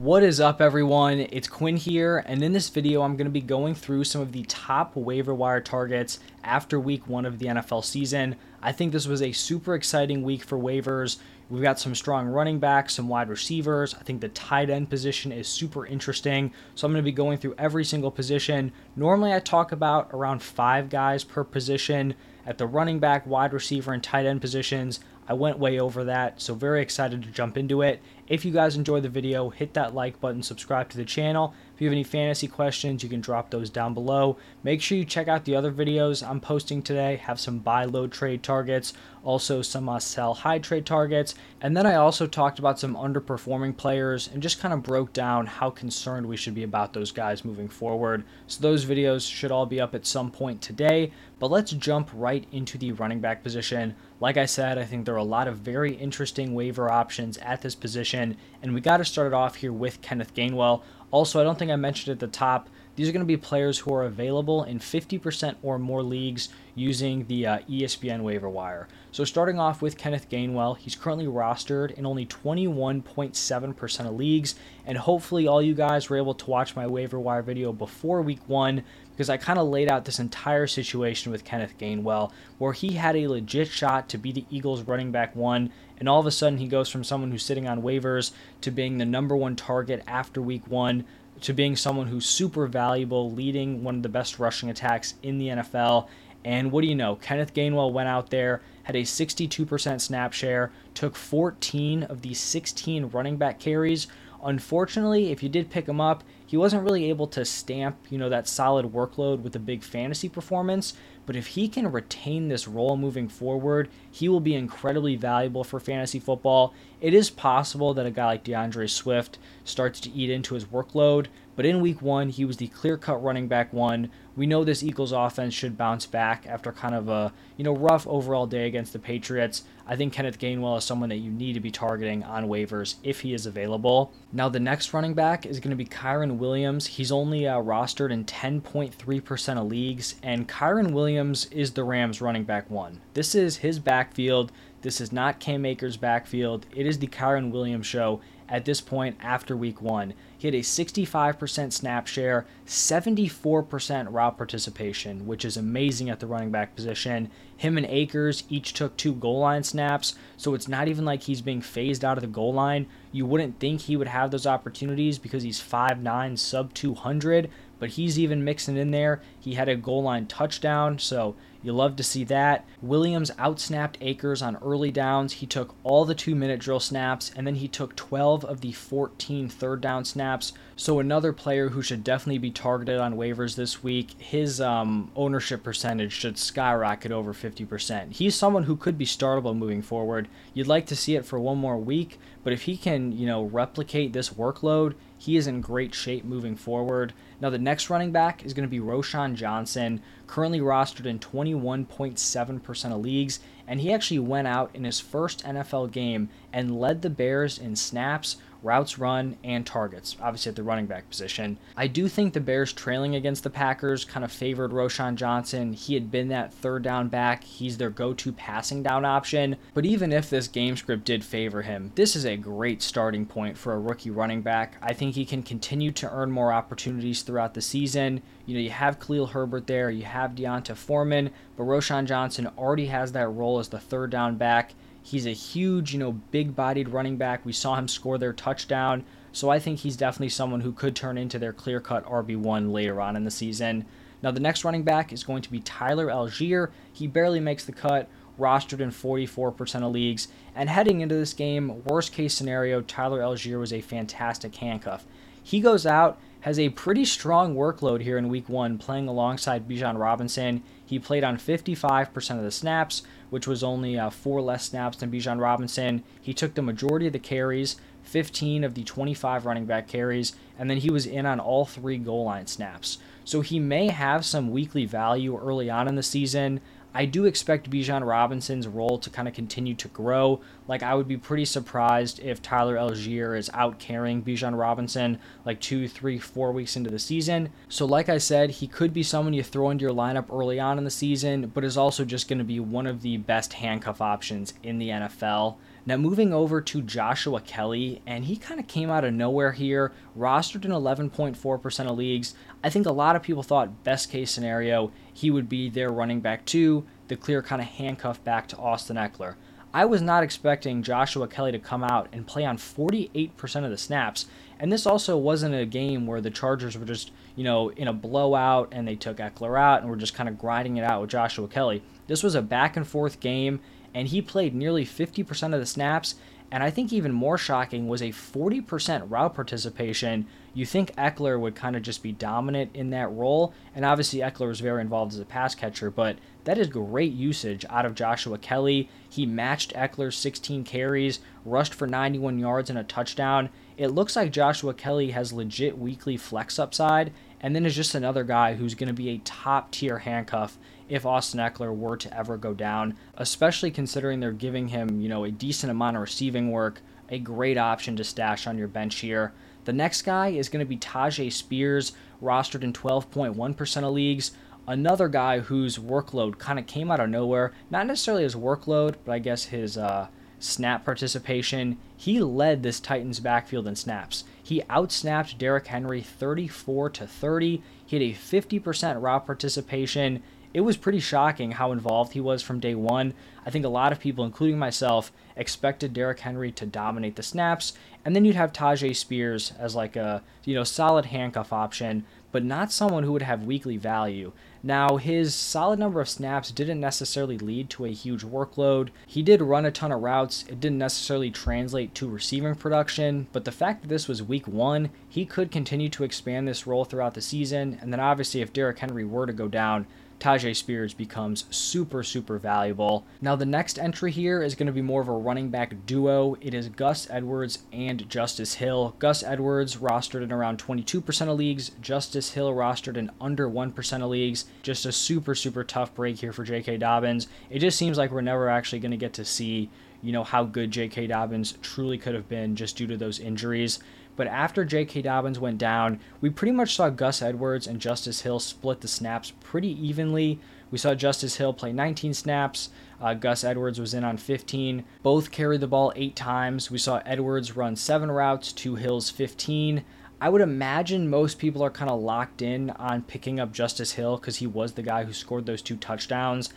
What is up everyone? It's Quinn here and in this video I'm going to be going through some of the top waiver wire targets after week 1 of the NFL season. I think this was a super exciting week for waivers. We've got some strong running backs, some wide receivers. I think the tight end position is super interesting. So I'm going to be going through every single position. Normally I talk about around 5 guys per position at the running back, wide receiver and tight end positions. I went way over that, so very excited to jump into it. If you guys enjoyed the video, hit that like button, subscribe to the channel. If you have any fantasy questions, you can drop those down below. Make sure you check out the other videos I'm posting today. Have some buy low trade targets, also some uh, sell high trade targets. And then I also talked about some underperforming players and just kind of broke down how concerned we should be about those guys moving forward. So those videos should all be up at some point today. But let's jump right into the running back position. Like I said, I think there are a lot of very interesting waiver options at this position, and we got to start it off here with Kenneth Gainwell. Also, I don't think I mentioned at the top, these are going to be players who are available in 50% or more leagues using the uh, ESPN waiver wire. So, starting off with Kenneth Gainwell, he's currently rostered in only 21.7% of leagues, and hopefully, all you guys were able to watch my waiver wire video before week one because I kind of laid out this entire situation with Kenneth Gainwell, where he had a legit shot to be the Eagles running back one, and all of a sudden he goes from someone who's sitting on waivers to being the number one target after week one to being someone who's super valuable, leading one of the best rushing attacks in the NFL. And what do you know? Kenneth Gainwell went out there, had a 62% snap share, took 14 of the 16 running back carries. Unfortunately, if you did pick him up, he wasn't really able to stamp, you know, that solid workload with a big fantasy performance, but if he can retain this role moving forward, he will be incredibly valuable for fantasy football. It is possible that a guy like D'Andre Swift starts to eat into his workload, but in week one, he was the clear cut running back one. We know this Eagles offense should bounce back after kind of a you know rough overall day against the Patriots. I think Kenneth Gainwell is someone that you need to be targeting on waivers if he is available. Now the next running back is going to be Kyren Williams. He's only uh, rostered in 10.3% of leagues, and Kyren Williams is the Rams running back one. This is his backfield. This is not Cam Akers' backfield. It is the Kyren Williams show at this point after week one. He had a 65% snap share, 74% route participation, which is amazing at the running back position. Him and Akers each took two goal line snaps, so it's not even like he's being phased out of the goal line. You wouldn't think he would have those opportunities because he's 5'9, sub 200, but he's even mixing in there. He had a goal line touchdown, so you love to see that. Williams outsnapped Akers on early downs. He took all the two minute drill snaps, and then he took 12 of the 14 third down snaps. So, another player who should definitely be targeted on waivers this week. His um, ownership percentage should skyrocket over 50%. He's someone who could be startable moving forward. You'd like to see it for one more week, but if he can, you know, replicate this workload, he is in great shape moving forward. Now, the next running back is going to be Roschon Johnson, currently rostered in 21.7% of leagues, and he actually went out in his first NFL game and led the Bears in snaps, routes run, and targets, obviously at the running back position. I do think the Bears trailing against the Packers kind of favored Roschon Johnson. He had been that third down back, he's their go to passing down option. But even if this game script did favor him, this is a great starting point for a rookie running back. I think he can continue to earn more opportunities throughout the season. You know, you have Khalil Herbert there, you have D'Onta Foreman, but Roschon Johnson already has that role as the third down back. He's a huge, you know, big bodied running back. We saw him score their touchdown. So I think he's definitely someone who could turn into their clear cut RB1 later on in the season. Now, the next running back is going to be Tyler Allgeier. He barely makes the cut, rostered in 44% of leagues. And heading into this game, worst case scenario, Tyler Allgeier was a fantastic handcuff. He goes out, has a pretty strong workload here in week one, playing alongside Bijan Robinson. He played on 55% of the snaps, which was only uh, four less snaps than Bijan Robinson. He took the majority of the carries, 15 of the 25 running back carries, and then he was in on all three goal line snaps. So he may have some weekly value early on in the season. I do expect Bijan Robinson's role to kind of continue to grow. Like, I would be pretty surprised if Tyler Allgeier is out carrying Bijan Robinson like two, three, four weeks into the season. So, like I said, he could be someone you throw into your lineup early on in the season, but is also just going to be one of the best handcuff options in the NFL. Now, moving over to Joshua Kelly, and he kind of came out of nowhere here, rostered in 11.4% of leagues. I think a lot of people thought, best case scenario, he would be their running back two, the clear kind of handcuff back to Austin Ekeler. I was not expecting Joshua Kelly to come out and play on 48% of the snaps. And this also wasn't a game where the Chargers were just, you know, in a blowout and they took Ekeler out and were just kind of grinding it out with Joshua Kelly. This was a back and forth game, and he played nearly 50% of the snaps. And I think even more shocking was a 40% route participation. You think Ekeler would kind of just be dominant in that role, and obviously Ekeler was very involved as a pass catcher, but that is great usage out of Joshua Kelly. He matched Ekeler's 16 carries, rushed for 91 yards and a touchdown. It looks like Joshua Kelly has legit weekly flex upside, and then is just another guy who's going to be a top tier handcuff if Austin Ekeler were to ever go down, especially considering they're giving him, you know, a decent amount of receiving work, a great option to stash on your bench here. The next guy is going to be Tyjae Spears, rostered in 12.1% of leagues another guy whose workload kind of came out of nowhere. Not necessarily his workload, but I guess his uh, snap participation. He led this Titans backfield in snaps. He outsnapped Derrick Henry 34 to 30. He had a 50% route participation. It was pretty shocking how involved he was from day one. I think a lot of people, including myself, expected Derrick Henry to dominate the snaps, and then you'd have Tyjae Spears as like a you know solid handcuff option, but not someone who would have weekly value. Now, his solid number of snaps didn't necessarily lead to a huge workload. He did run a ton of routes. It didn't necessarily translate to receiving production, but the fact that this was week one, he could continue to expand this role throughout the season. And then obviously, if Derrick Henry were to go down, Tyjae Spears becomes super, super valuable. Now, the next entry here is going to be more of a running back duo. It is Gus Edwards and Justice Hill. Gus Edwards rostered in around 22% of leagues, Justice Hill rostered in under 1% of leagues. Just a super, super tough break here for J.K. Dobbins. It just seems like we're never actually going to get to see you know how good J.K. Dobbins truly could have been just due to those injuries. But after J.K. Dobbins went down, we pretty much saw Gus Edwards and Justice Hill split the snaps pretty evenly. We saw Justice Hill play 19 snaps. Uh, Gus Edwards was in on 15. Both carried the ball eight times. We saw Edwards run seven routes to Hill's 15. I would imagine most people are kind of locked in on picking up Justice Hill because he was the guy who scored those two touchdowns.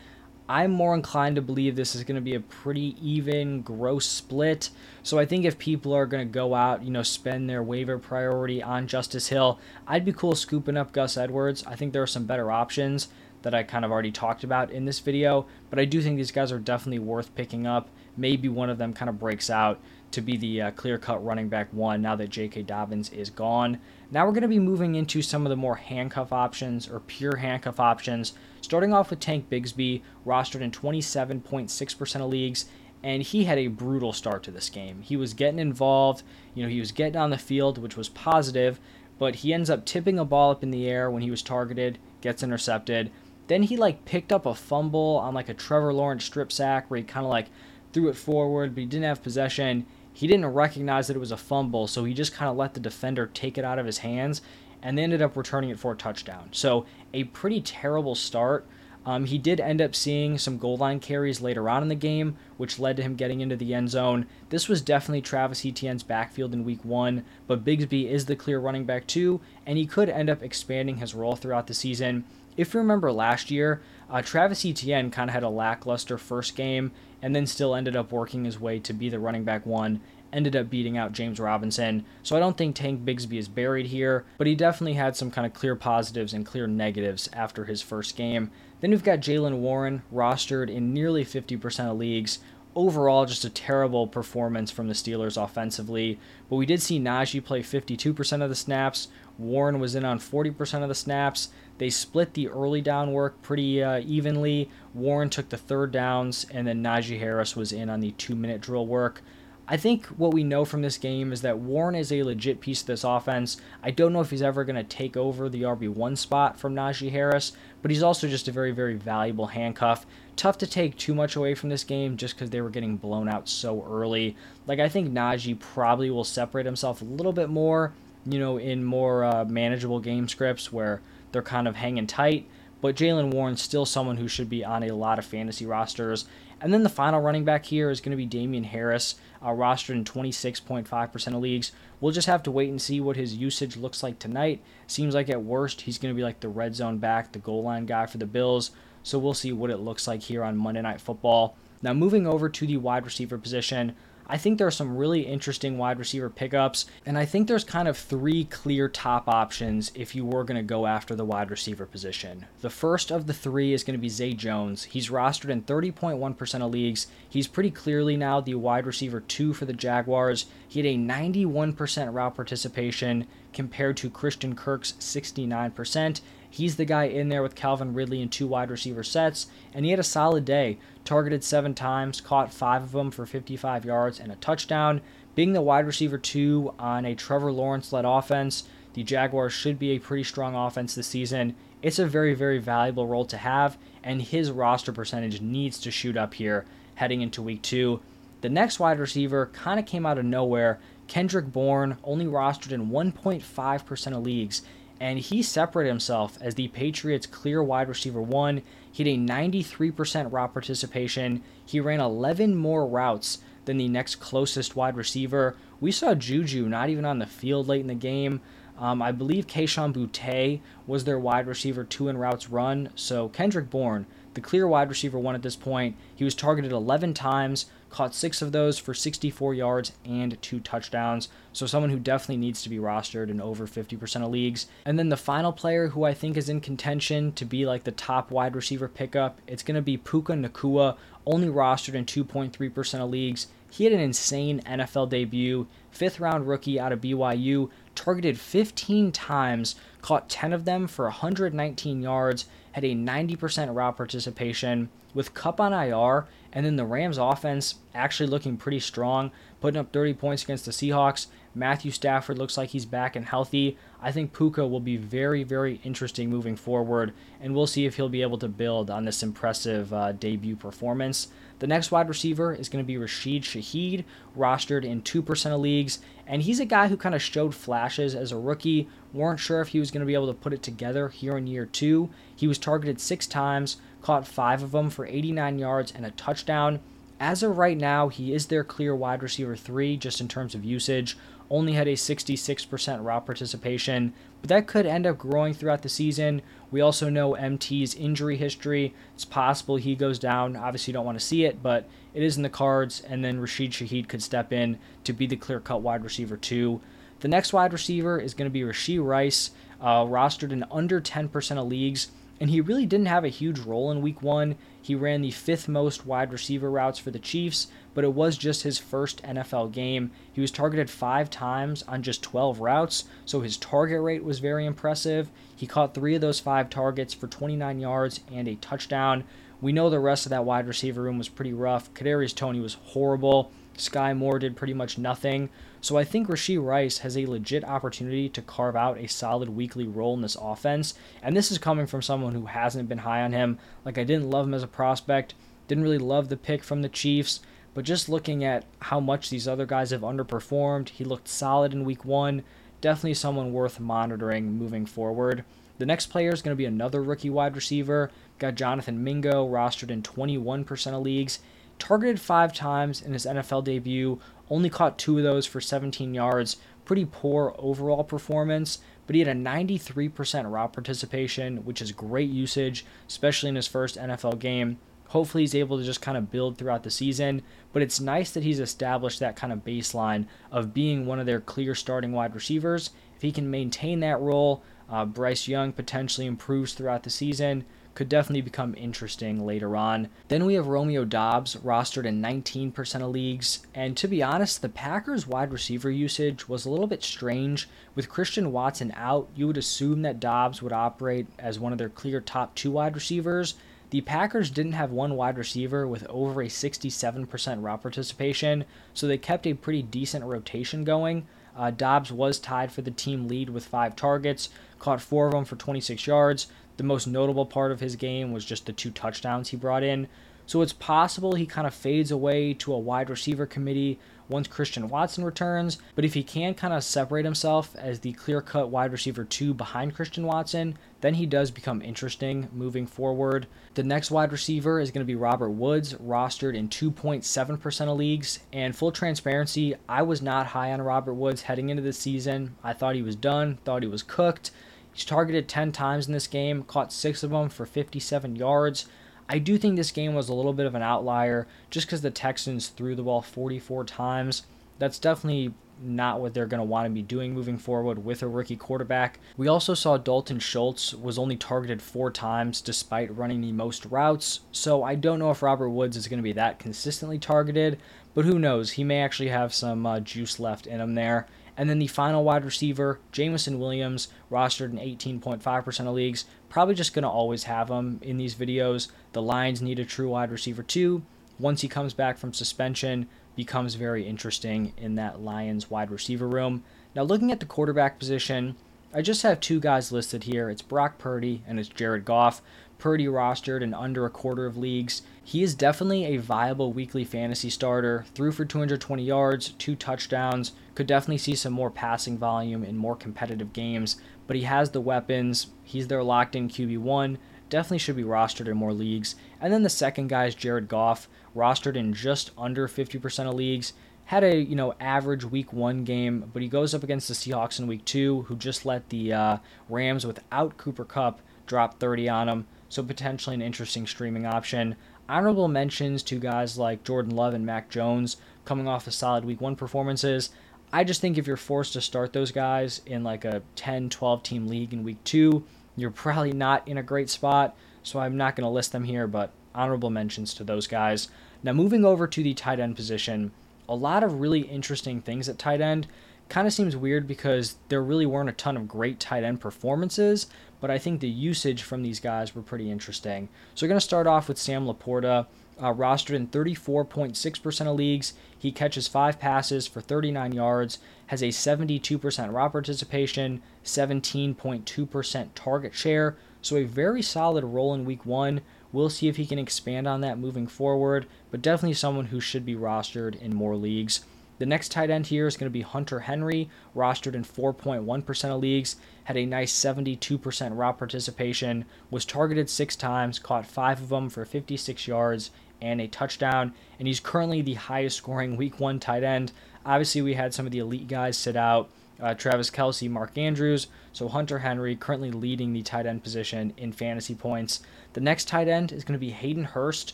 I'm more inclined to believe this is going to be a pretty even, gross split. So I think if people are going to go out, you know, spend their waiver priority on Justice Hill, I'd be cool scooping up Gus Edwards. I think there are some better options that I kind of already talked about in this video, but I do think these guys are definitely worth picking up. Maybe one of them kind of breaks out to be the uh, clear cut running back one now that J.K. Dobbins is gone. Now we're going to be moving into some of the more handcuff options or pure handcuff options. Starting off with Tank Bigsby, rostered in 27.6% of leagues, and he had a brutal start to this game. He was getting involved, you know, he was getting on the field, which was positive, but he ends up tipping a ball up in the air when he was targeted, gets intercepted. Then he like picked up a fumble on like a Trevor Lawrence strip sack where he kind of like threw it forward, but he didn't have possession. He didn't recognize that it was a fumble, so he just kind of let the defender take it out of his hands and they ended up returning it for a touchdown. So a pretty terrible start. Um, he did end up seeing some goal line carries later on in the game, which led to him getting into the end zone. This was definitely Travis Etienne's backfield in week one, but Bigsby is the clear running back too, and he could end up expanding his role throughout the season. If you remember last year, uh, Travis Etienne kind of had a lackluster first game and then still ended up working his way to be the running back one ended up beating out James Robinson. So I don't think Tank Bigsby is buried here, but he definitely had some kind of clear positives and clear negatives after his first game. Then we've got Jaylen Warren rostered in nearly 50% of leagues. Overall, just a terrible performance from the Steelers offensively. But we did see Najee play 52% of the snaps. Warren was in on 40% of the snaps. They split the early down work pretty uh, evenly. Warren took the third downs, and then Najee Harris was in on the two minute drill work. I think what we know from this game is that Warren is a legit piece of this offense. I don't know if he's ever going to take over the RB1 spot from Najee Harris, but he's also just a very, very valuable handcuff. Tough to take too much away from this game just because they were getting blown out so early. Like, I think Najee probably will separate himself a little bit more, you know, in more uh, manageable game scripts where they're kind of hanging tight but Jaylen Warren's still someone who should be on a lot of fantasy rosters. And then the final running back here is going to be Damien Harris, uh, rostered in 26.5% of leagues. We'll just have to wait and see what his usage looks like tonight. Seems like at worst he's going to be like the red zone back, the goal line guy for the Bills. So we'll see what it looks like here on Monday Night Football. Now, moving over to the wide receiver position, I think there are some really interesting wide receiver pickups, and I think there's kind of three clear top options if you were going to go after the wide receiver position. The first of the three is going to be Zay Jones. He's rostered in 30.1% of leagues. He's pretty clearly now the wide receiver two for the Jaguars. He had a 91% route participation compared to Christian Kirk's 69%. He's the guy in there with Calvin Ridley in two wide receiver sets, and he had a solid day. Targeted seven times, caught five of them for 55 yards and a touchdown. Being the wide receiver two on a Trevor Lawrence led offense, the Jaguars should be a pretty strong offense this season. It's a very, very valuable role to have, and his roster percentage needs to shoot up here heading into week two. The next wide receiver kind of came out of nowhere. Kendrick Bourne, only rostered in 1.5% of leagues and he separated himself as the Patriots' clear wide receiver one. He had a 93% route participation. He ran 11 more routes than the next closest wide receiver. We saw Juju not even on the field late in the game. Um, I believe Kayshon Boutte was their wide receiver two in routes run. So Kendrick Bourne, the clear wide receiver one at this point, he was targeted 11 times, caught six of those for 64 yards and two touchdowns. So someone who definitely needs to be rostered in over 50% of leagues. And then the final player who I think is in contention to be like the top wide receiver pickup, it's going to be Puka Nacua, only rostered in 2.3% of leagues. He had an insane NFL debut, fifth round rookie out of BYU, targeted 15 times, caught 10 of them for 119 yards, had a 90% route participation. With Kupp on IR, and then the Rams offense actually looking pretty strong, putting up 30 points against the Seahawks. Matthew Stafford looks like he's back and healthy. I think Puka will be very, very interesting moving forward, and we'll see if he'll be able to build on this impressive uh, debut performance. The next wide receiver is going to be Rashid Shaheed, rostered in 2% of leagues, and he's a guy who kind of showed flashes as a rookie. Weren't sure if he was going to be able to put it together here in year two. He was targeted six times, caught five of them for 89 yards and a touchdown. As of right now, he is their clear wide receiver three, just in terms of usage. Only had a 66% route participation, but that could end up growing throughout the season. We also know MT's injury history. It's possible he goes down. Obviously, you don't want to see it, but it is in the cards. And then Rashid Shaheed could step in to be the clear cut wide receiver, too. The next wide receiver is going to be Rashee Rice, uh, rostered in under 10% of leagues and he really didn't have a huge role in week one. He ran the fifth most wide receiver routes for the Chiefs, but it was just his first NFL game. He was targeted five times on just 12 routes, so his target rate was very impressive. He caught three of those five targets for 29 yards and a touchdown. We know the rest of that wide receiver room was pretty rough. Kadarius Toney was horrible. Skyy Moore did pretty much nothing. So I think Rashee Rice has a legit opportunity to carve out a solid weekly role in this offense. And this is coming from someone who hasn't been high on him. Like I didn't love him as a prospect, didn't really love the pick from the Chiefs. But just looking at how much these other guys have underperformed, he looked solid in week one. Definitely someone worth monitoring moving forward. The next player is going to be another rookie wide receiver. Got Jonathan Mingo rostered in 21% of leagues targeted five times in his NFL debut, only caught two of those for 17 yards. Pretty poor overall performance, but he had a 93% route participation, which is great usage, especially in his first NFL game. Hopefully, he's able to just kind of build throughout the season, but it's nice that he's established that kind of baseline of being one of their clear starting wide receivers. If he can maintain that role, uh, Bryce Young potentially improves throughout the season could definitely become interesting later on. Then we have Romeo Doubs, rostered in 19% of leagues. And to be honest, the Packers' wide receiver usage was a little bit strange. With Christian Watson out, you would assume that Doubs would operate as one of their clear top two wide receivers. The Packers didn't have one wide receiver with over a 67% route participation, so they kept a pretty decent rotation going. Uh, Doubs was tied for the team lead with five targets, caught four of them for 26 yards. The most notable part of his game was just the two touchdowns he brought in. So it's possible he kind of fades away to a wide receiver committee once Christian Watson returns. But if he can kind of separate himself as the clear cut wide receiver two behind Christian Watson, then he does become interesting moving forward. The next wide receiver is going to be Robert Woods, rostered in 2.7% of leagues. And full transparency, I was not high on Robert Woods heading into the season. I thought he was done, thought he was cooked. He's targeted 10 times in this game, caught six of them for 57 yards. I do think this game was a little bit of an outlier just because the Texans threw the ball 44 times. That's definitely not what they're going to want to be doing moving forward with a rookie quarterback. We also saw Dalton Schultz was only targeted four times despite running the most routes, so I don't know if Robert Woods is going to be that consistently targeted, but who knows? He may actually have some uh, juice left in him there. And then the final wide receiver, Jameson Williams, rostered in 18.5% of leagues. Probably just going to always have him in these videos. The Lions need a true wide receiver too. Once he comes back from suspension, becomes very interesting in that Lions wide receiver room. Now, looking at the quarterback position, I just have two guys listed here. It's Brock Purdy and it's Jared Goff. Purdy rostered in under a quarter of leagues. He is definitely a viable weekly fantasy starter. Threw for 220 yards, two touchdowns. Could definitely see some more passing volume in more competitive games, but he has the weapons. He's their locked in QB1. Definitely should be rostered in more leagues. And then the second guy is Jared Goff, rostered in just under 50% of leagues had a you know average week one game, but he goes up against the Seahawks in week two, who just let the uh, Rams without Cooper Kupp drop 30 on him so potentially an interesting streaming option. Honorable mentions to guys like Jordan Love and Mac Jones coming off of solid week one performances. I just think if you're forced to start those guys in like a 10 12 team league in week two, you're probably not in a great spot. So I'm not going to list them here, but honorable mentions to those guys. Now, moving over to the tight end position, a lot of really interesting things at tight end. Kind of seems weird because there really weren't a ton of great tight end performances, but I think the usage from these guys were pretty interesting. So we're going to start off with Sam LaPorta. Uh, rostered in 34.6% of leagues. He catches five passes for 39 yards, has a 72% route participation, 17.2% target share. So a very solid role in week one. We'll see if he can expand on that moving forward, but definitely someone who should be rostered in more leagues. The next tight end here is going to be Hunter Henry, rostered in 4.1% of leagues, had a nice 72% route participation, was targeted six times, caught five of them for 56 yards and a touchdown, and he's currently the highest scoring week one tight end. Obviously, we had some of the elite guys sit out. Uh, Travis Kelce, Mark Andrews. So Hunter Henry currently leading the tight end position in fantasy points. The next tight end is going to be Hayden Hurst,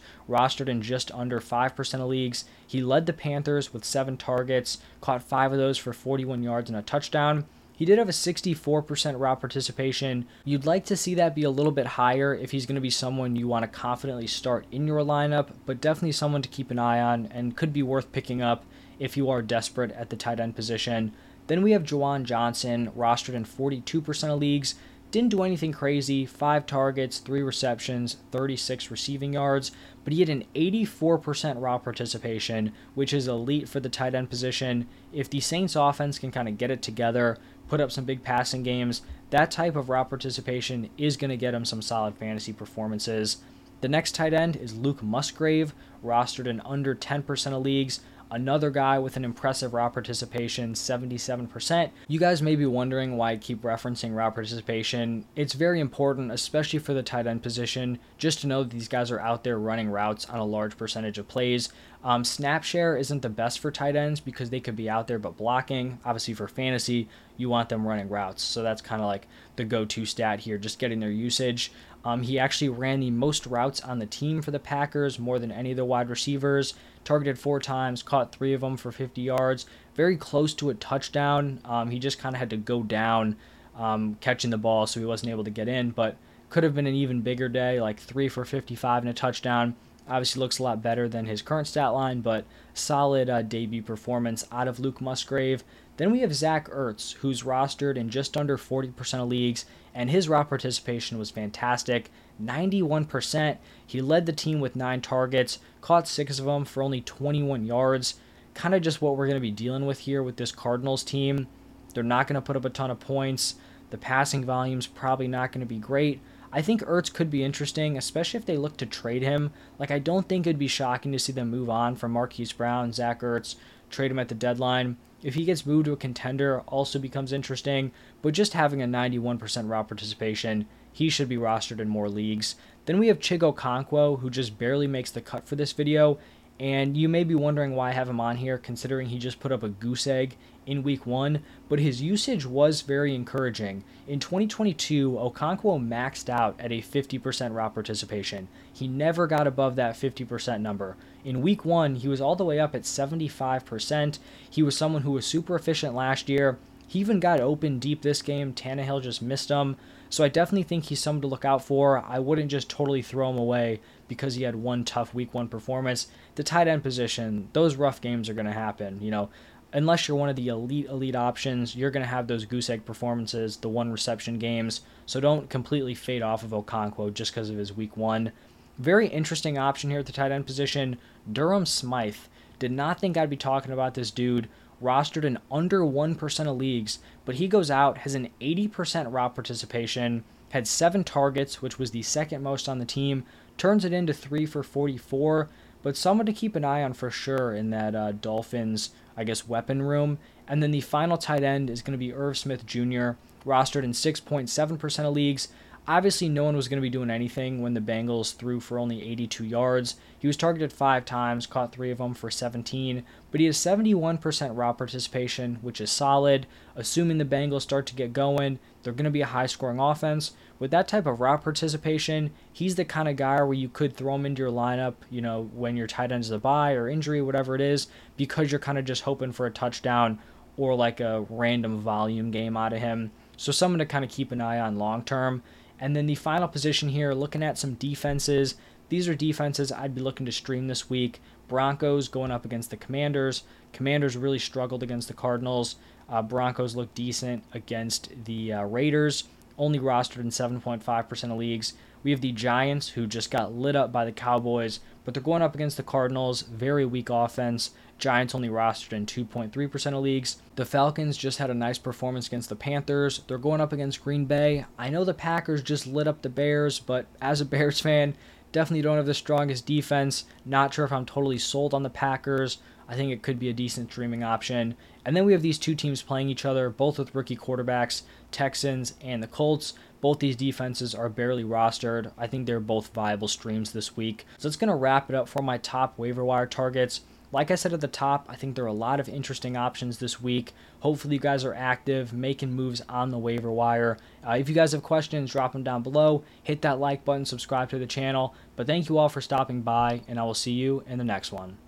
rostered in just under 5% of leagues. He led the Panthers with seven targets, caught five of those for 41 yards and a touchdown. He did have a 64% route participation. You'd like to see that be a little bit higher if he's going to be someone you want to confidently start in your lineup, but definitely someone to keep an eye on and could be worth picking up if you are desperate at the tight end position. Then we have Juwan Johnson, rostered in 42% of leagues. Didn't do anything crazy, 5 targets, 3 receptions, 36 receiving yards, but he had an 84% route participation, which is elite for the tight end position. If the Saints offense can kind of get it together, put up some big passing games, that type of route participation is going to get him some solid fantasy performances. The next tight end is Luke Musgrave, rostered in under 10% of leagues. Another guy with an impressive route participation, 77%. You guys may be wondering why I keep referencing route participation. It's very important, especially for the tight end position, just to know that these guys are out there running routes on a large percentage of plays. Um, snap share isn't the best for tight ends because they could be out there but blocking. Obviously, for fantasy, you want them running routes. So that's kind of like the go to stat here, just getting their usage. Um, he actually ran the most routes on the team for the Packers, more than any of the wide receivers. Targeted four times, caught three of them for 50 yards. Very close to a touchdown. Um, he just kind of had to go down um, catching the ball, so he wasn't able to get in. But could have been an even bigger day, like three for 55 and a touchdown. Obviously, looks a lot better than his current stat line, but solid uh, debut performance out of Luke Musgrave. Then we have Zach Ertz, who's rostered in just under 40% of leagues, and his route participation was fantastic 91%. He led the team with nine targets, caught six of them for only 21 yards. Kind of just what we're going to be dealing with here with this Cardinals team. They're not going to put up a ton of points. The passing volume's probably not going to be great. I think Ertz could be interesting, especially if they look to trade him. Like, I don't think it'd be shocking to see them move on from Marquise Brown, Zach Ertz, trade him at the deadline. If he gets moved to a contender, also becomes interesting, but just having a 91% route participation, he should be rostered in more leagues. Then we have Chigo Okonkwo, who just barely makes the cut for this video, and you may be wondering why I have him on here, considering he just put up a goose egg in week one, but his usage was very encouraging. In 2022, Okonkwo maxed out at a 50% route participation. He never got above that 50% number. In week one, he was all the way up at 75%. He was someone who was super efficient last year. He even got open deep this game. Tannehill just missed him. So I definitely think he's someone to look out for. I wouldn't just totally throw him away because he had one tough week one performance. The tight end position, those rough games are going to happen. You know, unless you're one of the elite elite options, you're going to have those goose egg performances, the one reception games. So don't completely fade off of Okonkwo just because of his week one. Very interesting option here at the tight end position, Durham Smythe. Did not think I'd be talking about this dude rostered in under 1% of leagues, but he goes out, has an 80% route participation, had seven targets, which was the second most on the team, turns it into three for 44, but someone to keep an eye on for sure in that uh, Dolphins, I guess, weapon room. And then the final tight end is going to be Irv Smith Jr., rostered in 6.7% of leagues. Obviously, no one was going to be doing anything when the Bengals threw for only 82 yards. He was targeted five times, caught three of them for 17, but he has 71% route participation, which is solid. Assuming the Bengals start to get going, they're going to be a high scoring offense. With that type of route participation, he's the kind of guy where you could throw him into your lineup, you know, when your tight end's a bye or injury, whatever it is, because you're kind of just hoping for a touchdown or like a random volume game out of him. So, someone to kind of keep an eye on long term. And then the final position here, looking at some defenses. These are defenses I'd be looking to stream this week. Broncos going up against the Commanders. Commanders really struggled against the Cardinals. Uh, Broncos look decent against the uh, Raiders, only rostered in 7.5% of leagues. We have the Giants, who just got lit up by the Cowboys, but they're going up against the Cardinals. Very weak offense. Giants only rostered in 2.3% of leagues. The Falcons just had a nice performance against the Panthers. They're going up against Green Bay. I know the Packers just lit up the Bears, but as a Bears fan, definitely don't have the strongest defense. Not sure if I'm totally sold on the Packers. I think it could be a decent streaming option. And then we have these two teams playing each other, both with rookie quarterbacks, Texans and the Colts. Both these defenses are barely rostered. I think they're both viable streams this week. So it's going to wrap it up for my top waiver wire targets. Like I said at the top, I think there are a lot of interesting options this week. Hopefully, you guys are active, making moves on the waiver wire. Uh, if you guys have questions, drop them down below. Hit that like button, subscribe to the channel. But thank you all for stopping by, and I will see you in the next one.